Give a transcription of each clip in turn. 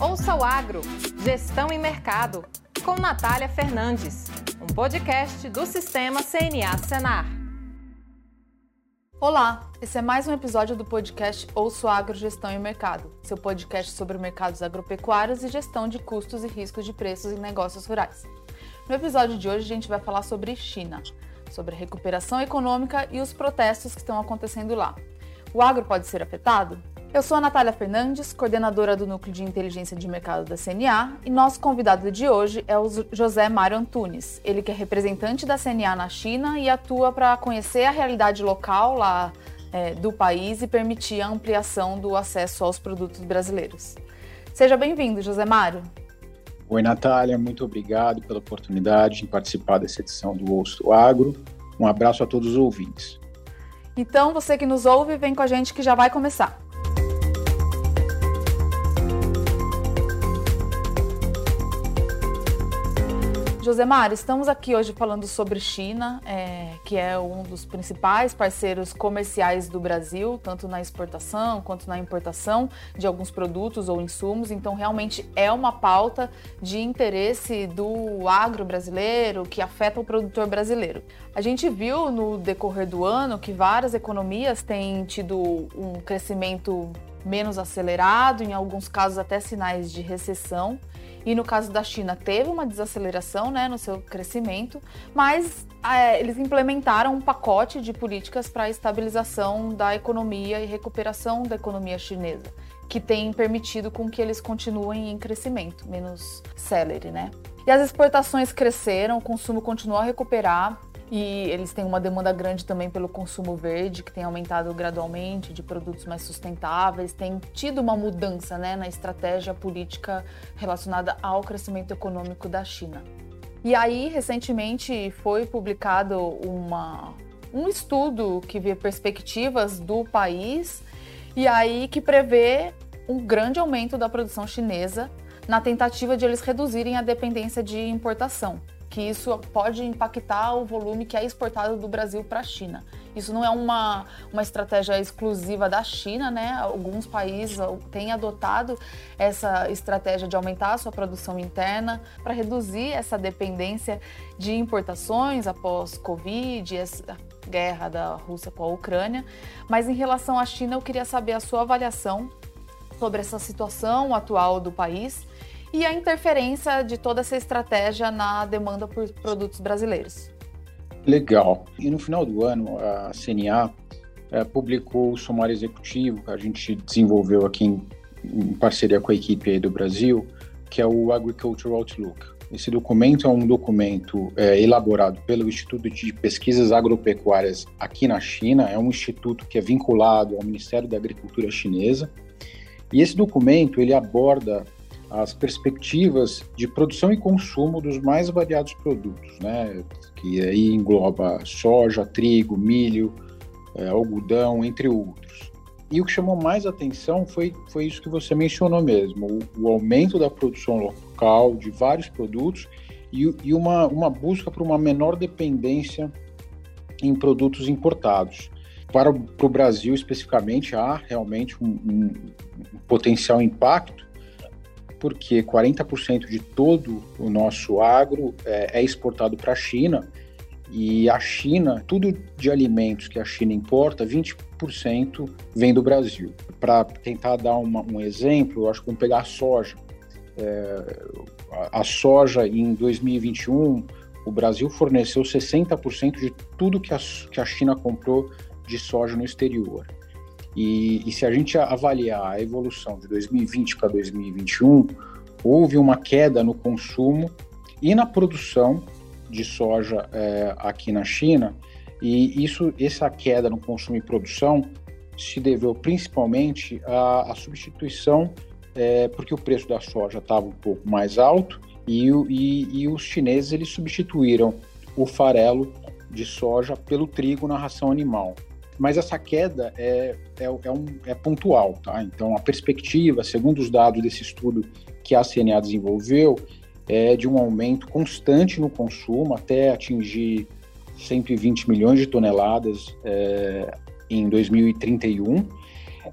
Ouça o Agro, Gestão e Mercado, com Natália Fernandes, um podcast do Sistema CNA Senar. Olá, esse é mais um episódio do podcast Ouço Agro, Gestão e Mercado, seu podcast sobre mercados agropecuários e gestão de custos e riscos de preços em negócios rurais. No episódio de hoje a gente vai falar sobre China, sobre a recuperação econômica e os protestos que estão acontecendo lá. O agro pode ser afetado? Eu sou a Natália Fernandes, coordenadora do Núcleo de Inteligência de Mercado da CNA, e nosso convidado de hoje é o José Mário Antunes. Ele que é representante da CNA na China e atua para conhecer a realidade local lá é, do país e permitir a ampliação do acesso aos produtos brasileiros. Seja bem-vindo, José Mário. Oi, Natália, muito obrigado pela oportunidade de participar dessa edição do Ouço Agro. Um abraço a todos os ouvintes. Então, você que nos ouve, vem com a gente que já vai começar. Josemar, estamos aqui hoje falando sobre China, é, que é um dos principais parceiros comerciais do Brasil, tanto na exportação quanto na importação de alguns produtos ou insumos. Então, realmente é uma pauta de interesse do agro brasileiro que afeta o produtor brasileiro. A gente viu no decorrer do ano que várias economias têm tido um crescimento menos acelerado, em alguns casos até sinais de recessão. E no caso da China, teve uma desaceleração né, no seu crescimento, mas é, eles implementaram um pacote de políticas para a estabilização da economia e recuperação da economia chinesa, que tem permitido com que eles continuem em crescimento, menos celere, né? E as exportações cresceram, o consumo continuou a recuperar, e eles têm uma demanda grande também pelo consumo verde, que tem aumentado gradualmente, de produtos mais sustentáveis, tem tido uma mudança né, na estratégia política relacionada ao crescimento econômico da China. E aí, recentemente, foi publicado uma, um estudo que vê perspectivas do país e aí que prevê um grande aumento da produção chinesa na tentativa de eles reduzirem a dependência de importação que isso pode impactar o volume que é exportado do Brasil para a China. Isso não é uma, uma estratégia exclusiva da China, né? Alguns países têm adotado essa estratégia de aumentar a sua produção interna para reduzir essa dependência de importações após Covid, essa guerra da Rússia com a Ucrânia. Mas em relação à China, eu queria saber a sua avaliação sobre essa situação atual do país e a interferência de toda essa estratégia na demanda por produtos brasileiros. Legal. E no final do ano, a CNA é, publicou o sumário executivo que a gente desenvolveu aqui em, em parceria com a equipe do Brasil, que é o Agricultural Outlook. Esse documento é um documento é, elaborado pelo Instituto de Pesquisas Agropecuárias aqui na China, é um instituto que é vinculado ao Ministério da Agricultura chinesa. E esse documento ele aborda as perspectivas de produção e consumo dos mais variados produtos, né? que aí engloba soja, trigo, milho, é, algodão, entre outros. E o que chamou mais atenção foi, foi isso que você mencionou mesmo, o, o aumento da produção local de vários produtos e, e uma, uma busca por uma menor dependência em produtos importados. Para, para o Brasil, especificamente, há realmente um, um, um potencial impacto, porque 40% de todo o nosso agro é, é exportado para a China e a China, tudo de alimentos que a China importa, 20% vem do Brasil. Para tentar dar uma, um exemplo, eu acho que vamos pegar a soja. É, a, a soja em 2021, o Brasil forneceu 60% de tudo que a, que a China comprou de soja no exterior. E, e se a gente avaliar a evolução de 2020 para 2021, houve uma queda no consumo e na produção de soja é, aqui na China, e isso, essa queda no consumo e produção se deveu principalmente à, à substituição, é, porque o preço da soja estava um pouco mais alto e, e, e os chineses eles substituíram o farelo de soja pelo trigo na ração animal mas essa queda é, é, é, um, é pontual, tá? Então, a perspectiva, segundo os dados desse estudo que a CNA desenvolveu, é de um aumento constante no consumo até atingir 120 milhões de toneladas é, em 2031.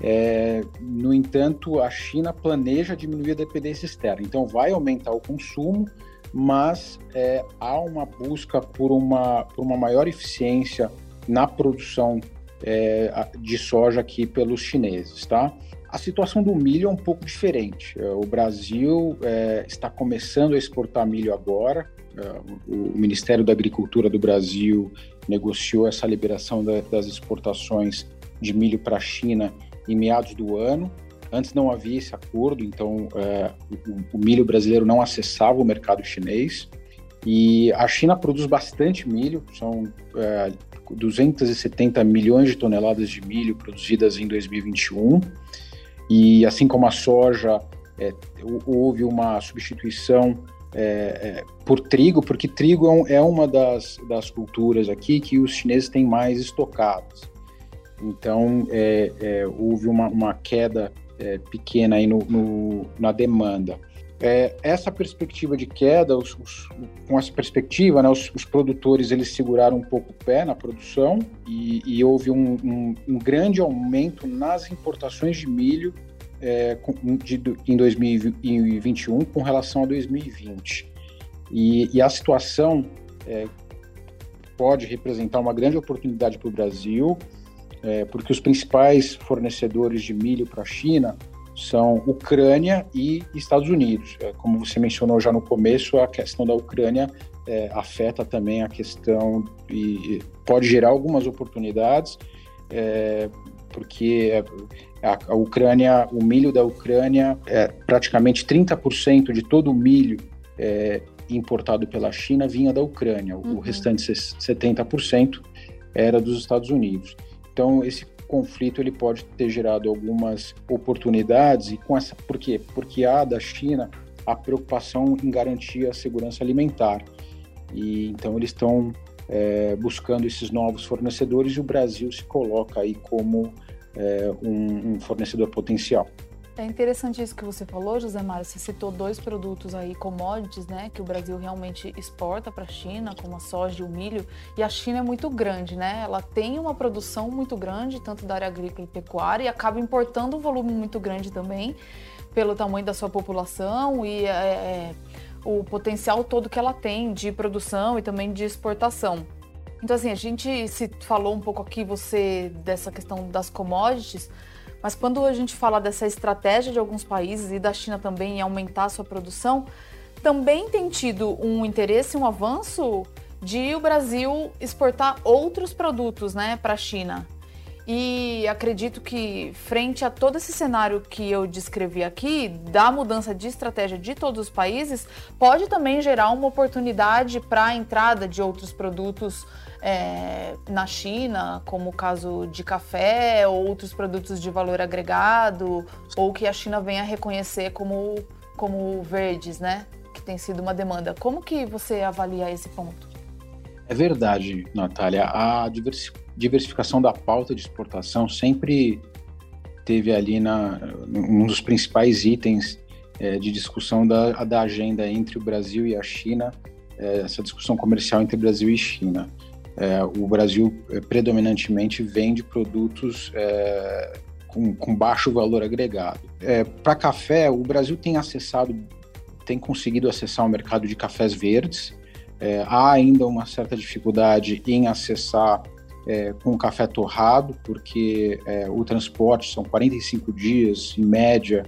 É, no entanto, a China planeja diminuir a dependência externa, então vai aumentar o consumo, mas é, há uma busca por uma, por uma maior eficiência na produção é, de soja aqui pelos chineses, tá? A situação do milho é um pouco diferente. É, o Brasil é, está começando a exportar milho agora. É, o Ministério da Agricultura do Brasil negociou essa liberação da, das exportações de milho para a China em meados do ano. Antes não havia esse acordo, então é, o, o, milho brasileiro não acessava o mercado chinês. E a China produz bastante milho, são é, 270 milhões de toneladas de milho produzidas em 2021. E assim como a soja, é, houve uma substituição é, é, por trigo, porque trigo é, é, uma das, das culturas aqui que os chineses têm mais estocadas. Então, é, é, houve uma, uma queda é, pequena aí no, no, na demanda. É, essa perspectiva de queda, os, os, com essa perspectiva, né, os, os, produtores eles seguraram um pouco o pé na produção e, e houve um, um, um, grande aumento nas importações de milho é, de, em 2021 com relação a 2020. E, e a situação é, pode representar uma grande oportunidade para o Brasil, é, porque os principais fornecedores de milho para a China são Ucrânia e Estados Unidos. É, como você mencionou já no começo, a questão da Ucrânia é, afeta também a questão e pode gerar algumas oportunidades, é, porque a, a, Ucrânia, o milho da Ucrânia, é praticamente 30% de todo o milho é, importado pela China vinha da Ucrânia, uhum. o restante 70% era dos Estados Unidos. Então, esse conflito ele pode ter gerado algumas oportunidades e com essa por quê? Porque há da China a preocupação em garantir a segurança alimentar e então eles estão é, buscando esses novos fornecedores e o Brasil se coloca aí como é, um, um fornecedor potencial. É interessante isso que você falou, José Mário. Você citou dois produtos aí, commodities, né, que o Brasil realmente exporta para a China, como a soja e o milho. E a China é muito grande, né? Ela tem uma produção muito grande, tanto da área agrícola e pecuária, e acaba importando um volume muito grande também, pelo tamanho da sua população e é, é, o potencial todo que ela tem de produção e também de exportação. Então, assim, a gente se falou um pouco aqui, você, dessa questão das commodities. Mas quando a gente fala dessa estratégia de alguns países e da China também em aumentar a sua produção, também tem tido um interesse, um avanço de o Brasil exportar outros produtos né, para a China. E acredito que, frente a todo esse cenário que eu descrevi aqui, da mudança de estratégia de todos os países, pode também gerar uma oportunidade para a entrada de outros produtos é, na China, como o caso de café ou outros produtos de valor agregado, ou que a China venha reconhecer como, como verdes, né? Que tem sido uma demanda. Como que você avalia esse ponto? É verdade, Natália. A diversificação da pauta de exportação sempre teve ali na, um dos principais itens é, de discussão da, da agenda entre o Brasil e a China, é, essa discussão comercial entre Brasil e China é, o Brasil é, predominantemente vende produtos é, com, com, baixo valor agregado. É, Para café, o Brasil tem acessado, tem conseguido acessar o mercado de cafés verdes. É, há ainda uma certa dificuldade em acessar é, com café torrado, porque o transporte são 45 dias em média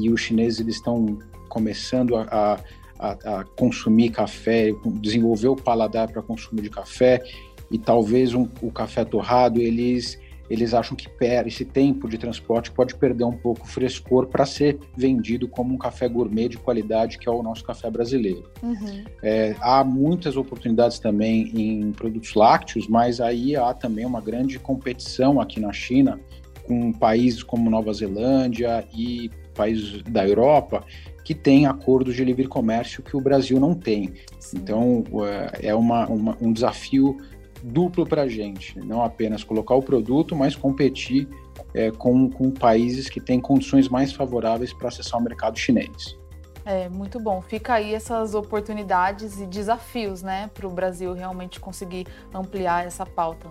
e os chineses eles estão começando a, a a, a consumir café, desenvolver o paladar para consumo de café e talvez um, o café torrado eles eles acham que per, esse tempo de transporte pode perder um pouco o frescor para ser vendido como um café gourmet de qualidade, que é o nosso café brasileiro. Uhum. É, há muitas oportunidades também em produtos lácteos, mas aí há também uma grande competição aqui na China com países como Nova Zelândia e países da Europa que tem acordos de livre comércio que o Brasil não tem. Sim. Então, é, é uma, uma, um desafio duplo para a gente, não apenas colocar o produto, mas competir é, com, com países que têm condições mais favoráveis para acessar o mercado chinês. É, muito bom. Fica aí essas oportunidades e desafios, né, para o Brasil realmente conseguir ampliar essa pauta.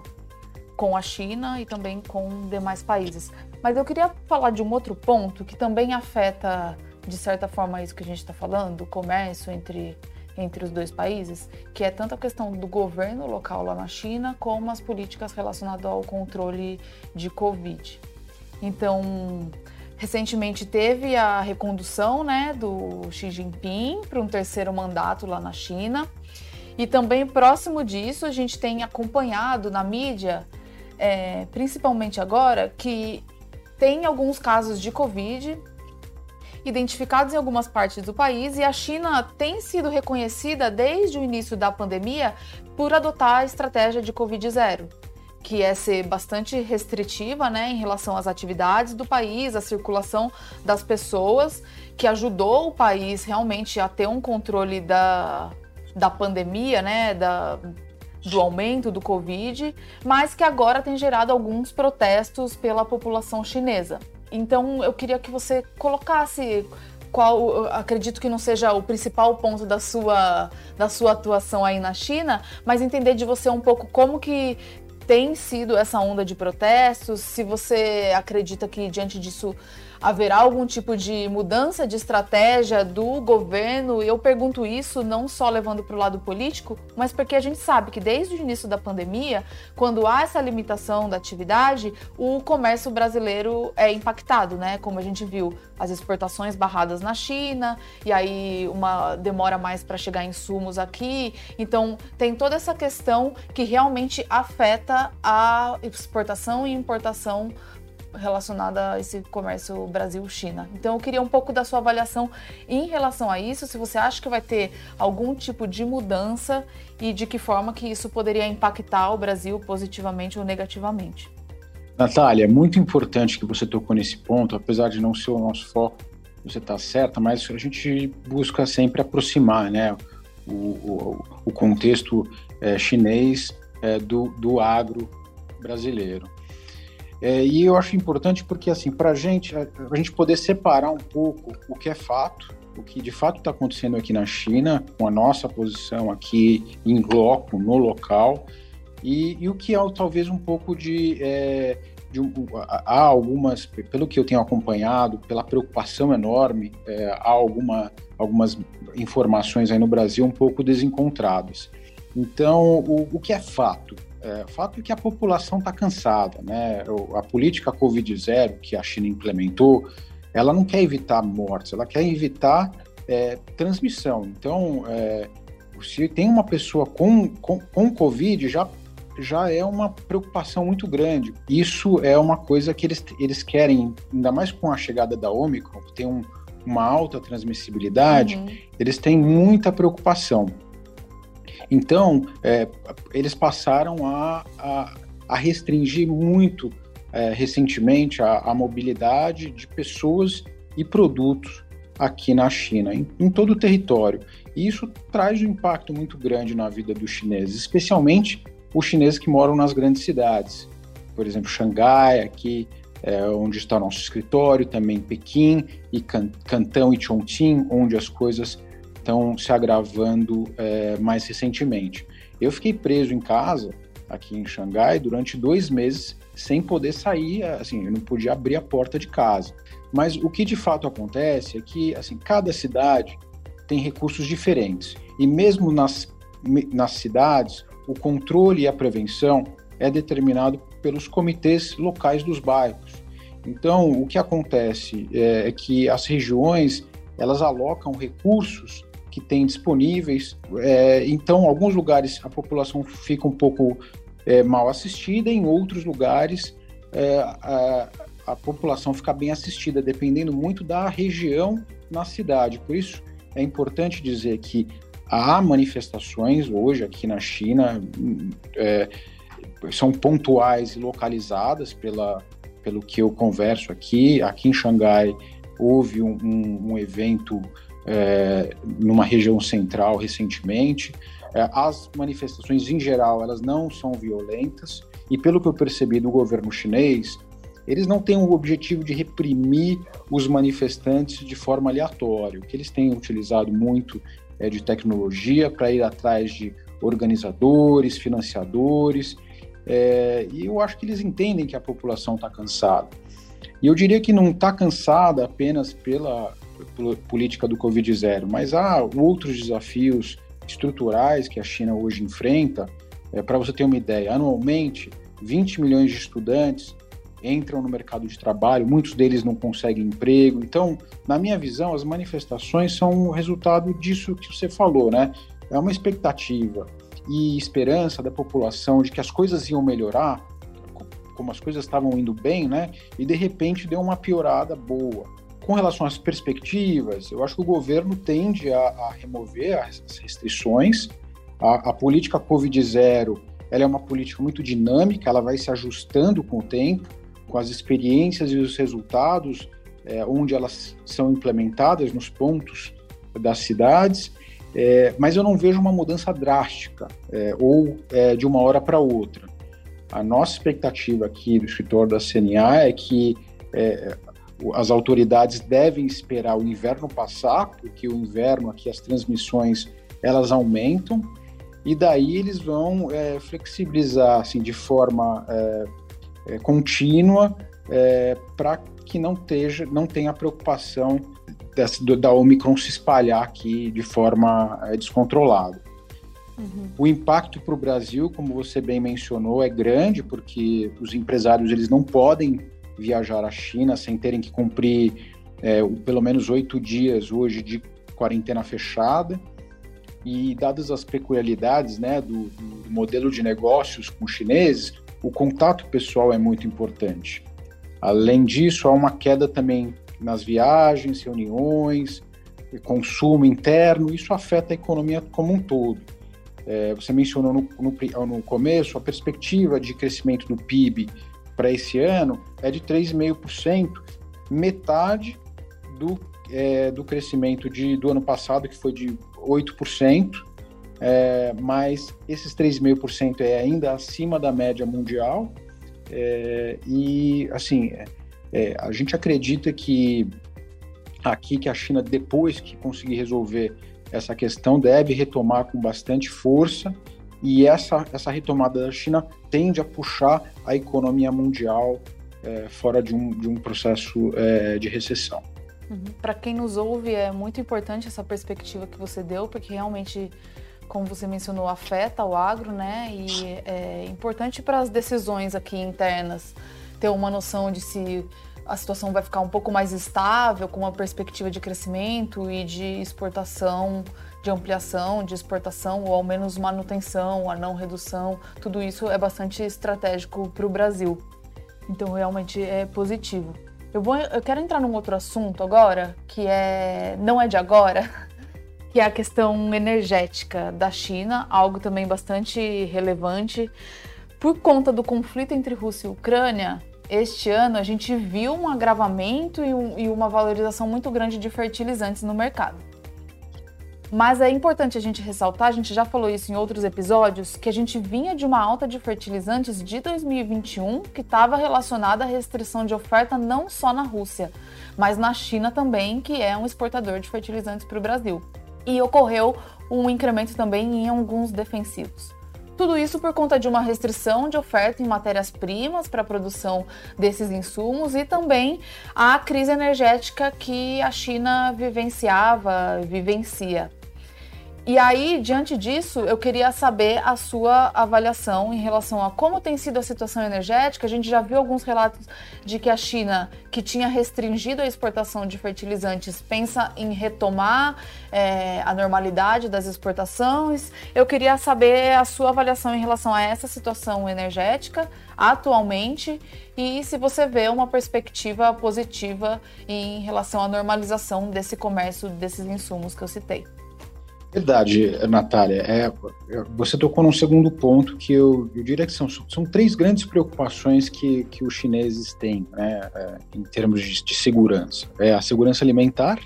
com a China e também com demais países. Mas eu queria falar de um outro ponto que também afeta, de certa forma, isso que a gente está falando, o comércio entre, entre os dois países, que é tanto a questão do governo local lá na China, como as políticas relacionadas ao controle de Covid. Então, recentemente teve a recondução né, do Xi Jinping para um terceiro mandato lá na China. E também próximo disso, a gente tem acompanhado na mídia, é, principalmente agora, que tem alguns casos de Covid identificados em algumas partes do país e a China tem sido reconhecida desde o início da pandemia por adotar a estratégia de Covid zero que é ser bastante restritiva né, em relação às atividades do país, a circulação das pessoas, que ajudou o país realmente a ter um controle da, da pandemia, né, da, do aumento do Covid, mas que agora tem gerado alguns protestos pela população chinesa. Então eu queria que você colocasse qual acredito que não seja o principal ponto da sua, da sua atuação aí na China, mas entender de você um pouco como que tem sido essa onda de protestos, se você acredita que diante disso haverá algum tipo de mudança de estratégia do governo? Eu pergunto isso não só levando para o lado político, mas porque a gente sabe que desde o início da pandemia, quando há essa limitação da atividade, o comércio brasileiro é impactado, né? Como a gente viu, as exportações barradas na China, e aí uma demora mais para chegar insumos aqui. Então, tem toda essa questão que realmente afeta a exportação e importação relacionada a esse comércio Brasil-China. Então eu queria um pouco da sua avaliação em relação a isso, se você acha que vai ter algum tipo de mudança e de que forma que isso poderia impactar o Brasil positivamente ou negativamente. Natália, é muito importante que você tocou nesse ponto, apesar de não ser o nosso foco, você está certa, mas a gente busca sempre aproximar né, o, o, o contexto é, chinês é, do, do agro brasileiro. É, e eu acho importante porque, assim, para gente, a gente poder separar um pouco o que é fato, o que de fato está acontecendo aqui na China, com a nossa posição aqui em loco, no local, e, e o que é talvez um pouco de, é, de há algumas, pelo que eu tenho acompanhado, pela preocupação enorme, é, há alguma, algumas informações aí no Brasil um pouco desencontradas. Então, o, o que é fato? É, o fato é que a população está cansada, né? A política Covid-0 que a China implementou, ela não quer evitar mortes, ela quer evitar é, transmissão. Então, é, se tem uma pessoa com, com, com Covid, já, já é uma preocupação muito grande. Isso é uma coisa que eles, eles querem, ainda mais com a chegada da Omicron, que tem um, uma alta transmissibilidade, uhum. eles têm muita preocupação. Então, é, eles passaram a, a, a restringir muito é, recentemente a, a, mobilidade de pessoas e produtos aqui na China, em, em todo o território. E isso traz um impacto muito grande na vida dos chineses, especialmente os chineses que moram nas grandes cidades. Por exemplo, Xangai, aqui é, onde está nosso escritório, também Pequim, e Cantão e Chongqing, onde as coisas estão se agravando é, mais recentemente. Eu fiquei preso em casa, aqui em Xangai, durante dois meses, sem poder sair, assim, eu não podia abrir a porta de casa. Mas o que de fato acontece é que, assim, cada cidade tem recursos diferentes. E mesmo nas, nas cidades, o controle e a prevenção é determinado pelos comitês locais dos bairros. Então, o que acontece é, é que as regiões elas alocam recursos que tem disponíveis. É, então, alguns lugares a população fica um pouco é, mal assistida, em outros lugares é, a, a, população fica bem assistida, dependendo muito da região na cidade. Por isso, é importante dizer que há manifestações hoje aqui na China, é, são pontuais e localizadas pela, pelo que eu converso aqui. Aqui em Xangai houve um, um, um evento é, numa região central recentemente. É, as manifestações, em geral, elas não são violentas, e pelo que eu percebi do governo chinês, eles não têm o objetivo de reprimir os manifestantes de forma aleatória. O que eles têm utilizado muito é de tecnologia para ir atrás de organizadores, financiadores, É, e eu acho que eles entendem que a população está cansada. E eu diria que não está cansada apenas pela, política do Covid-0, mas há outros desafios estruturais que a China hoje enfrenta. É, Para você ter uma ideia, anualmente, 20 milhões de estudantes entram no mercado de trabalho, muitos deles não conseguem emprego. Então, na minha visão, as manifestações são o resultado disso que você falou, né? É uma expectativa e esperança da população de que as coisas iam melhorar, como as coisas estavam indo bem, né? E de repente deu uma piorada boa. Com relação às perspectivas, eu acho que o governo tende a, a remover as restrições. A, a política Covid-0 ela é uma política muito dinâmica, ela vai se ajustando com o tempo com as experiências e os resultados é, onde elas são implementadas nos pontos das cidades, é, mas eu não vejo uma mudança drástica é, ou é, de uma hora para outra. A nossa expectativa aqui do escritório da CNA é que é, as autoridades devem esperar o inverno passar, porque o inverno aqui as transmissões elas aumentam e daí eles vão é, flexibilizar assim de forma é, contínua é, para que não, teja, não tenha preocupação dessa, do, da Omicron se espalhar aqui de forma é, descontrolada. Uhum. O impacto para o Brasil, como você bem mencionou, é grande porque os empresários eles não podem viajar à China sem terem que cumprir é, pelo menos oito dias hoje de quarentena fechada. E dadas as peculiaridades né, do, do modelo de negócios com chineses, o contato pessoal é muito importante. Além disso, há uma queda também nas viagens, reuniões, consumo interno, isso afeta a economia como um todo. É, você mencionou no, no, no, começo a perspectiva de crescimento do PIB para esse ano é de 3,5%, metade do, é, do crescimento de, do ano passado, que foi de 8%, é, mas esses 3,5% é ainda acima da média mundial. É, e, assim, é, a gente acredita que aqui que a China, depois que conseguir resolver essa questão, deve retomar com bastante força. E essa, essa retomada da China tende a puxar a economia mundial é, fora de um, de um processo é, de recessão. Uhum. Para quem nos ouve, é muito importante essa perspectiva que você deu, porque realmente como você mencionou, afeta o agro, né? E é importante para as decisões aqui internas ter uma noção de se a situação vai ficar um pouco mais estável, com uma perspectiva de crescimento e de exportação, de ampliação, de exportação, ou ao menos manutenção, a não redução. Tudo isso é bastante estratégico para o Brasil. Então, realmente é positivo. Eu, vou, eu quero entrar num outro assunto agora, que é não é de agora, que é a questão energética da China, algo também bastante relevante. Por conta do conflito entre Rússia e Ucrânia, este ano a gente viu um agravamento e, um, e uma valorização muito grande de fertilizantes no mercado. Mas é importante a gente ressaltar, a gente já falou isso em outros episódios, que a gente vinha de uma alta de fertilizantes de 2021 que estava relacionada à restrição de oferta não só na Rússia, mas na China também, que é um exportador de fertilizantes para o Brasil e ocorreu um incremento também em alguns defensivos. Tudo isso por conta de uma restrição de oferta em matérias-primas para a produção desses insumos e também a crise energética que a China vivenciava, vivencia. E aí, diante disso, eu queria saber a sua avaliação em relação a como tem sido a situação energética. A gente já viu alguns relatos de que a China, que tinha restringido a exportação de fertilizantes, pensa em retomar é, a normalidade das exportações. Eu queria saber a sua avaliação em relação a essa situação energética atualmente e se você vê uma perspectiva positiva em relação à normalização desse comércio desses insumos que eu citei. Verdade, Natália. É, você tocou num segundo ponto que eu, eu diria que são, são três grandes preocupações que, que os chineses têm né, é, em termos de, de, segurança. É a segurança alimentar,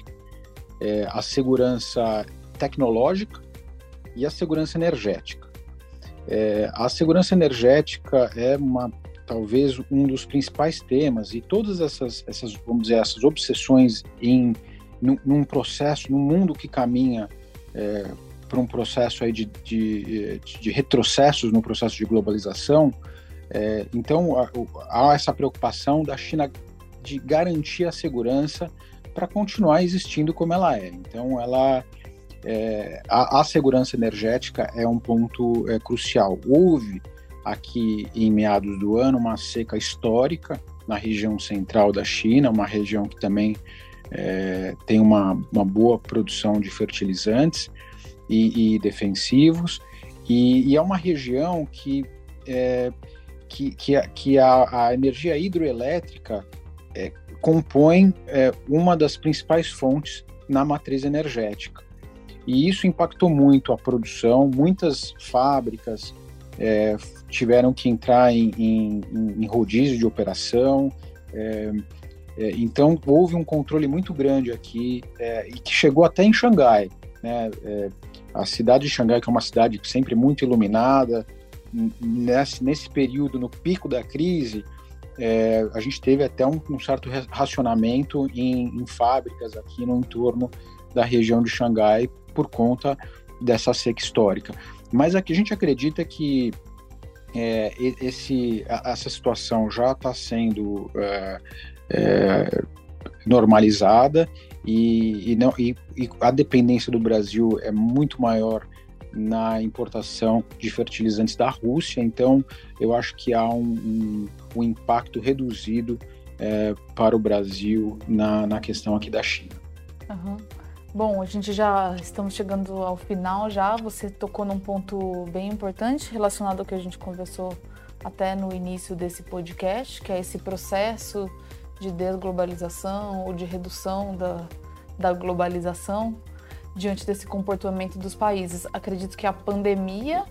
é a segurança tecnológica e a segurança energética. É, a segurança energética é uma talvez um dos principais temas e todas essas, essas vamos dizer, essas obsessões em num, num processo, num mundo que caminha é, para um processo aí de, de, de, retrocessos no processo de globalização, É, então, há essa preocupação da China de garantir a segurança para continuar existindo como ela é. Então, ela é, a, a, segurança energética é um ponto é, crucial. Houve aqui em meados do ano uma seca histórica na região central da China, uma região que também é, tem uma, uma, boa produção de fertilizantes e, e defensivos, e, e, é uma região que, é, que, que, a, que a, a energia hidroelétrica é, compõe é, uma das principais fontes na matriz energética. E isso impactou muito a produção, muitas fábricas é, tiveram que entrar em, em, em rodízio de operação. É, então, houve um controle muito grande aqui é, e que chegou até em Xangai. Né? É, a cidade de Xangai, que é uma cidade sempre muito iluminada, nesse, nesse período, no pico da crise, é, a gente teve até um, um certo racionamento em, em, fábricas aqui no entorno da região de Xangai por conta dessa seca histórica. Mas aqui a gente acredita que é, esse, essa situação já está sendo é, é, normalizada e, e, não, e, e, a dependência do Brasil é muito maior na importação de fertilizantes da Rússia, então eu acho que há um, um, um impacto reduzido é, para o Brasil na, na questão aqui da China. Uhum. Bom, a gente já estamos chegando ao final já. Você tocou num ponto bem importante relacionado ao que a gente conversou até no início desse podcast, que é esse processo de desglobalização ou de redução da, da globalização diante desse comportamento dos países. Acredito que a pandemia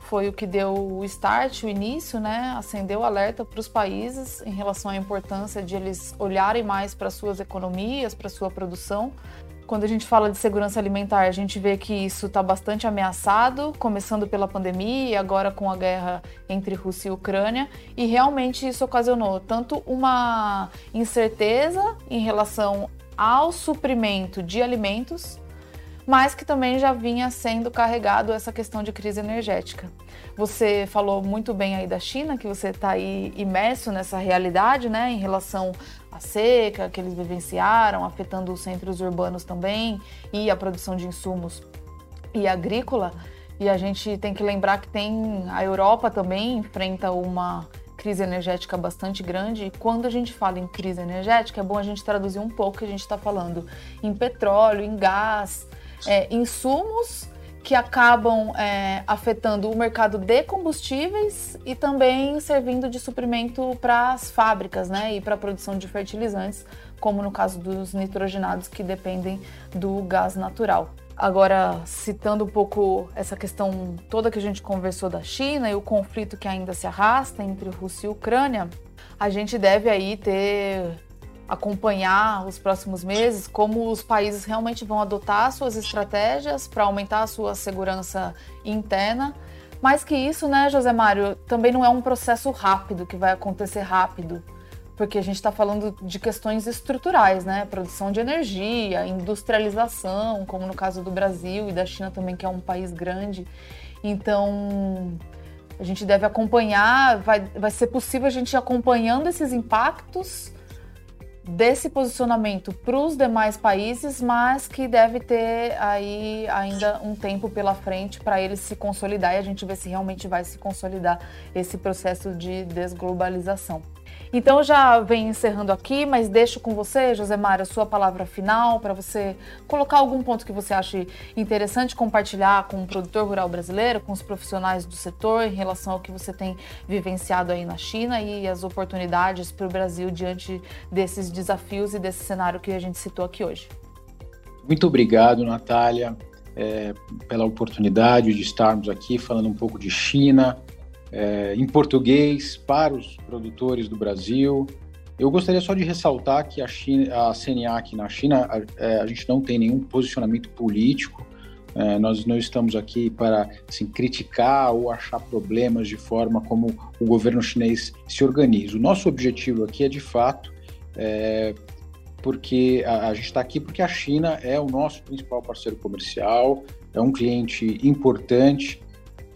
foi o que deu o start, o início, né? Acendeu o alerta para os países em relação à importância de eles olharem mais para suas economias, para sua produção. Quando a gente fala de segurança alimentar, a gente vê que isso está bastante ameaçado, começando pela pandemia e agora com a guerra entre Rússia e Ucrânia, e realmente isso ocasionou tanto uma incerteza em relação ao suprimento de alimentos, mas que também já vinha sendo carregado essa questão de crise energética. Você falou muito bem aí da China, que você está aí imerso nessa realidade, né, em relação à seca que eles vivenciaram, afetando os centros urbanos também e a produção de insumos e agrícola. E a gente tem que lembrar que tem a Europa também enfrenta uma crise energética bastante grande. E quando a gente fala em crise energética, é bom a gente traduzir um pouco o que a gente está falando em petróleo, em gás, é, insumos que acabam é, afetando o mercado de combustíveis e também servindo de suprimento para as fábricas né, e para a produção de fertilizantes, como no caso dos nitrogenados que dependem do gás natural. Agora, citando um pouco essa questão toda que a gente conversou da China e o conflito que ainda se arrasta entre Rússia e Ucrânia, a gente deve aí ter acompanhar os próximos meses como os países realmente vão adotar suas estratégias para aumentar a sua segurança interna. Mais que isso, né, José Mário, também não é um processo rápido que vai acontecer rápido, porque a gente está falando de questões estruturais, né? Produção de energia, industrialização, como no caso do Brasil e da China também, que é um país grande. Então, a gente deve acompanhar, vai, vai ser possível a gente ir acompanhando esses impactos desse posicionamento para os demais países, mas que deve ter aí ainda um tempo pela frente para ele se consolidar e a gente ver se realmente vai se consolidar esse processo de desglobalização. Então já venho encerrando aqui, mas deixo com você, José Mário, a sua palavra final para você colocar algum ponto que você ache interessante compartilhar com o produtor rural brasileiro, com os profissionais do setor em relação ao que você tem vivenciado aí na China e as oportunidades para o Brasil diante desses desafios e desse cenário que a gente citou aqui hoje. Muito obrigado, Natália, é, pela oportunidade de estarmos aqui falando um pouco de China, é, em português para os produtores do Brasil. Eu gostaria só de ressaltar que a, China, a CNA aqui na China, a, é, a gente não tem nenhum posicionamento político, é, nós não estamos aqui para assim, criticar ou achar problemas de forma como o governo chinês se organiza. O nosso objetivo aqui é, de fato, é, porque a, a gente está aqui porque a China é o nosso principal parceiro comercial, é um cliente importante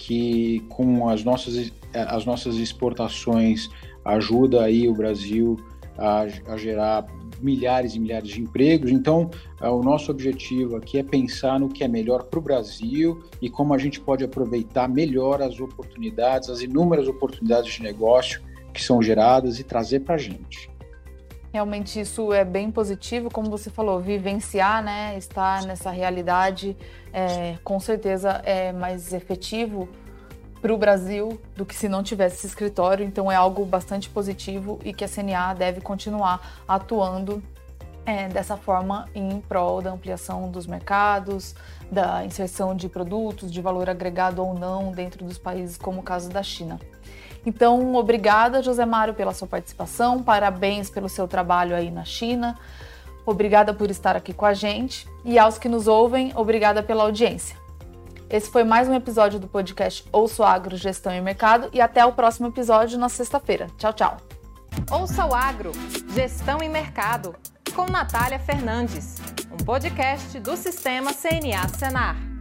que com as nossas, as nossas exportações ajuda aí o Brasil a, a gerar milhares e milhares de empregos. Então, é, o nosso objetivo aqui é pensar no que é melhor para o Brasil e como a gente pode aproveitar melhor as oportunidades, as inúmeras oportunidades de negócio que são geradas e trazer para a gente. Realmente isso é bem positivo, como você falou, vivenciar, né, estar nessa realidade, é, com certeza é mais efetivo para o Brasil do que se não tivesse esse escritório. Então é algo bastante positivo e que a CNA deve continuar atuando é, dessa forma em prol da ampliação dos mercados, da inserção de produtos de valor agregado ou não dentro dos países, como o caso da China. Então, obrigada, José Mário, pela sua participação, parabéns pelo seu trabalho aí na China, obrigada por estar aqui com a gente e aos que nos ouvem, obrigada pela audiência. Esse foi mais um episódio do podcast Ouço Agro, Gestão e Mercado e até o próximo episódio na sexta-feira. Tchau, tchau. Ouça o Agro, Gestão e Mercado, com Natália Fernandes, um podcast do Sistema CNA Senar.